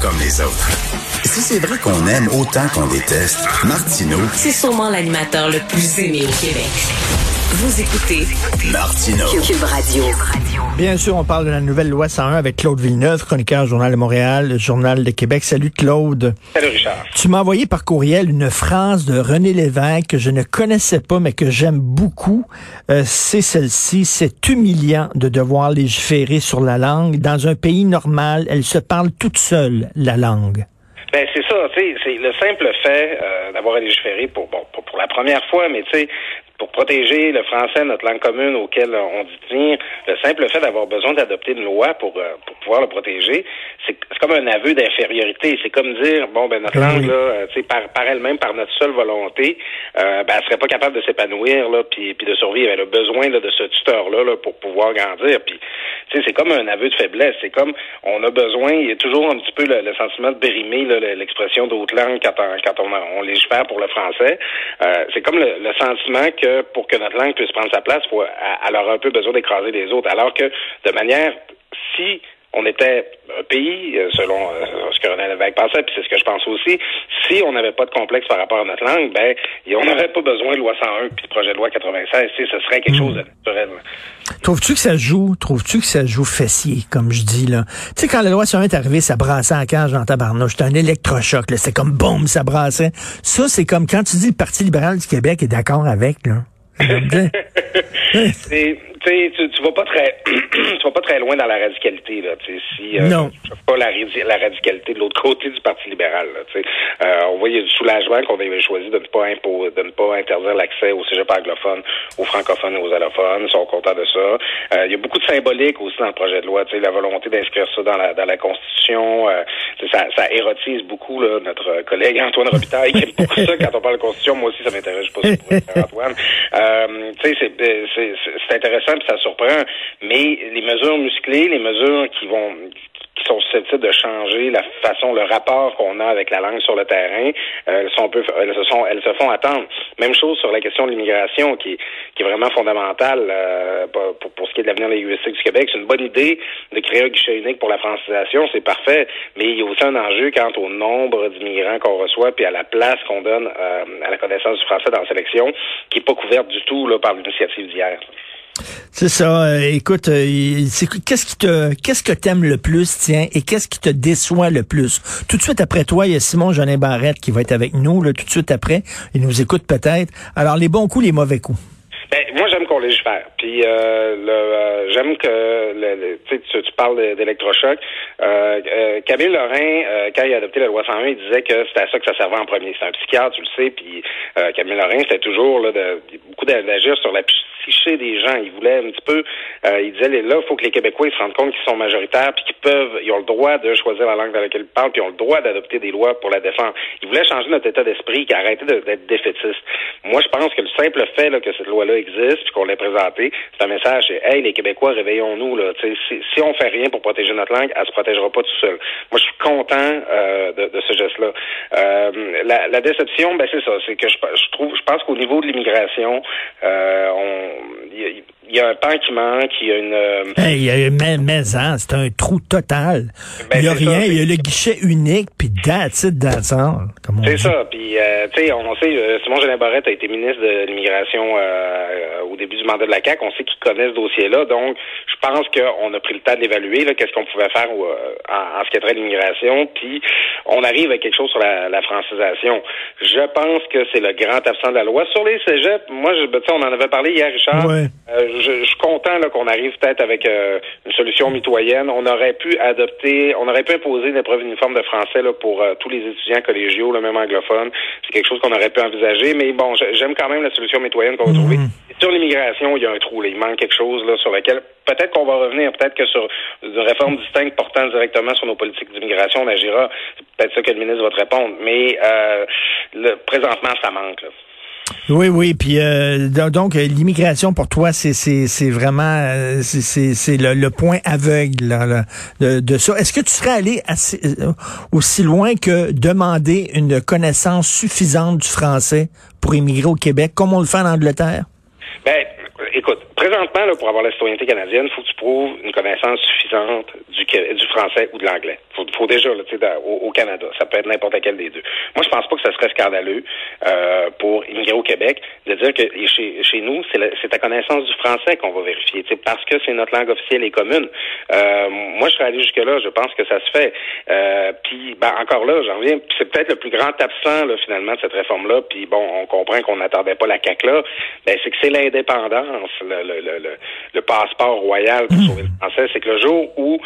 comme les autres. Si c'est vrai qu'on aime autant qu'on déteste, Martineau, C'est sûrement l'animateur le plus aimé au Québec. Vous écoutez Martineau. Cube Radio. Bien sûr, on parle de la nouvelle loi 101 avec Claude Villeneuve, chroniqueur Journal de Montréal, Journal de Québec. Salut Claude. Salut Richard. Tu m'as envoyé par courriel une phrase de René Lévesque que je ne connaissais pas, mais que j'aime beaucoup. Euh, c'est celle-ci. C'est humiliant de devoir légiférer sur la langue. Dans un pays normal, elle se parle toute seule, la langue. Ben c'est ça, tu sais, c'est le simple fait euh, d'avoir à légiférer pour bon pour, pour la première fois, mais tu sais, pour protéger le français, notre langue commune auquel on dit tenir, le simple fait d'avoir besoin d'adopter une loi pour, euh, pour pouvoir le protéger, c'est c'est comme un aveu d'infériorité. C'est comme dire, bon, ben notre Ben langue, là, euh, tu sais, par, par elle-même, par notre seule volonté, euh, ben, elle serait pas capable de s'épanouir, là, puis, puis de survivre. Elle a besoin là, de ce tuteur-là là, pour pouvoir grandir. Puis, tu sais, c'est comme un aveu de faiblesse. C'est comme, on a besoin, il y a toujours un petit peu le, le sentiment de bérimer l'expression d'autres langues quand on, quand on, on légifère pour le français. Euh, c'est comme le, le sentiment que pour que notre langue puisse prendre sa place, faut, elle aura un peu besoin d'écraser les autres. Alors que, de manière, si on était un pays, euh, selon euh, ce que René Lévesque pensait, puis c'est ce que je pense aussi, si on n'avait pas de complexe par rapport à notre langue, ben, on n'aurait pas besoin de loi 101 puis de projet de loi 96. Tu sais, ce serait quelque chose de naturel. Trouves-tu que ça joue, trouves-tu que ça joue fessier, comme je dis, là? Tu sais, quand la loi sur un est arrivée, ça brassait en cage dans tabarnouche. C'était un électrochoc, là. C'était comme boum, ça brassait. Ça, c'est comme quand tu dis le Parti libéral du Québec est d'accord avec, là. C'est- tu tu, tu vas pas très tu vas pas très loin dans la radicalité là tu sais si euh, Non. pas la, la radicalité de l'autre côté du parti libéral là euh, on voit il y a du soulagement qu'on avait choisi de ne pas impo- de ne pas interdire l'accès aux cégep anglophones aux francophones et aux allophones. Ils sont contents de ça. Euh, il y a beaucoup de symbolique aussi dans le projet de loi tu sais la volonté d'inscrire ça dans la dans la constitution euh, ça, ça érotise beaucoup là, notre collègue Antoine Robitaille qui aime beaucoup ça. Quand on parle de constitution moi aussi ça m'intéresse pas Antoine. Euh, tu sais c'est c'est c'est- ça surprend mais les mesures musclées les mesures qui vont qui sont susceptibles de changer la façon, le rapport qu'on a avec la langue sur le terrain, euh, elles sont peu, elles se elles se font attendre. Même chose sur la question de l'immigration, qui, qui est vraiment fondamentale euh, pour, pour, ce qui est de l'avenir linguistique du Québec. C'est une bonne idée de créer un guichet unique pour la francisation, c'est parfait, mais il y a aussi un enjeu quant au nombre d'immigrants qu'on reçoit, puis à la place qu'on donne euh, à la connaissance du français dans la sélection, qui est pas couverte du tout là, par l'initiative d'hier. C'est ça. euh, écoute, euh, qu'est-ce qui te, qu'est-ce que t'aimes le plus, tiens, et qu'est-ce qui te déçoit le plus? Tout de suite après toi, il y a Simon Jeanin Barrette qui va être avec nous, là, tout de suite après. Il nous écoute peut-être. Alors, les bons coups, les mauvais coups. Ben, moi, j'aime qu'on légifère. Puis, euh, j'aime que, tu, parles d'électrochoc. Camille Lorrain, quand il a adopté la loi 101, il disait que c'était à ça que ça servait en premier. C'est un psychiatre, tu le sais. Puis, Camille Lorrain, c'était toujours là, beaucoup d'agir sur la des gens. Il voulait un petit peu, euh, il disait, là, faut que les Québécois se rendent compte qu'ils sont majoritaires, puis qu'ils peuvent, ils ont le droit de choisir la langue dans laquelle ils parlent, puis ils ont le droit d'adopter des lois pour la défendre. Il voulait changer notre état d'esprit, qui arrêter d'être défaitiste. Moi, je pense que le simple fait là, que cette loi-là existe, puis qu'on l'ait présentée, c'est un message, c'est Hey, les Québécois, réveillons-nous. Là. Si, si on fait rien pour protéger notre langue, elle se protégera pas tout seul. Moi, je suis content euh, de, de ce geste-là. Euh, la, la déception, ben c'est ça, c'est que je, je trouve, je pense qu'au niveau de l'immigration, euh, on, il y, a- y a un pan qui manque, il y a une euh, Hey, euh, mais, mais hein, c'est un trou total. Ben, il y a rien, il y a le guichet unique, puis that's it, that's all, C'est ça. Puis, euh, tu sais, on sait, euh, Simon Jeanin Barrette a été ministre de l'immigration euh, au début du mandat de la CAQ. On sait qu'il connaît ce dossier-là. Donc, je pense qu'on a pris le temps là, qu'est-ce qu'on pouvait faire euh, en, en ce qui a trait à l'immigration. Puis, on arrive à quelque chose sur la, la francisation. Je pense que c'est le grand absent de la loi. Sur les cégeps, moi, je, ben, tu sais, on en avait parlé hier, Richard. Ouais. Euh, je, je suis content qu'on arrive peut-être avec euh, une solution mitoyenne. On aurait pu adopter, on aurait pu imposer une épreuve uniforme de français là, pour euh, tous les étudiants collégiaux, le même anglophone. C'est quelque chose qu'on aurait pu envisager, mais bon, j'aime quand même la solution mitoyenne qu'on va trouver. Et sur l'immigration, il y a un trou. Là. Il manque quelque chose là, sur lequel peut-être qu'on va revenir, peut-être que sur une réforme distincte portant directement sur nos politiques d'immigration, on agira. C'est peut-être ça que le ministre va te répondre. Mais euh, le, présentement, ça manque. Là. Oui, oui, puis euh, do- donc euh, l'immigration pour toi, c'est vraiment euh, c'est le, point aveugle de, de ça. Est-ce que tu serais allé euh, aussi loin que demander une connaissance suffisante du français pour immigrer au Québec, comme on le fait en Angleterre? Présentement, là, pour avoir la citoyenneté canadienne, faut que tu prouves une connaissance suffisante du, français ou de l'anglais. Faut, faut déjà, là, au, au Canada, ça peut être n'importe quel des deux. Moi, je pense pas que ça serait scandaleux euh, pour immigrer au Québec de dire que chez, chez nous, c'est ta connaissance du français qu'on va vérifier, parce que c'est notre langue officielle et commune. Euh, moi, je serais allé jusque-là, je pense que ça se fait. Euh, puis, ben, encore là, j'en reviens, c'est peut-être le plus grand absent, là, finalement, de cette réforme-là, puis bon, on comprend qu'on n'attendait pas la CAQ là, ben, c'est que c'est l'indépendance, le, le, le, le, passeport royal pour sauver le français, c'est que le jour où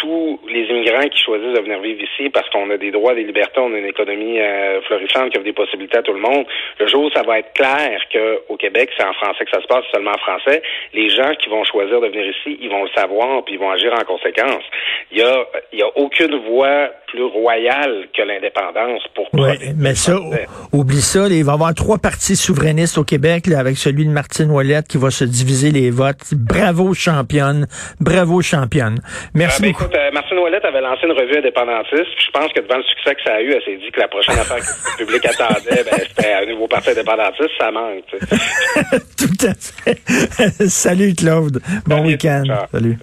tous les immigrants qui choisissent de venir vivre ici parce qu'on a des droits, des libertés, on a une économie euh, florissante qui offre des possibilités à tout le monde. Le jour où ça va être clair qu'au Québec, c'est en français que ça se passe, seulement en français, les gens qui vont choisir de venir ici, ils vont le savoir puis ils vont agir en conséquence. Il y a, il y a aucune voie plus royale que l'indépendance pour Oui, mais ça, oublie ça. il va y avoir trois partis souverainistes au Québec, là, avec celui de Martine Ouellette qui va se diviser les votes. Bravo, championne. Bravo, championne. Merci euh, beaucoup. Euh, Martine Ouellette avait lancé une revue indépendantiste. Je pense que devant le succès que ça a eu, elle s'est dit que la prochaine affaire que le public attendait, ben, c'était un nouveau parti indépendantiste. Ça manque. Tout à fait. Salut, Claude. Bon week-end. Salut.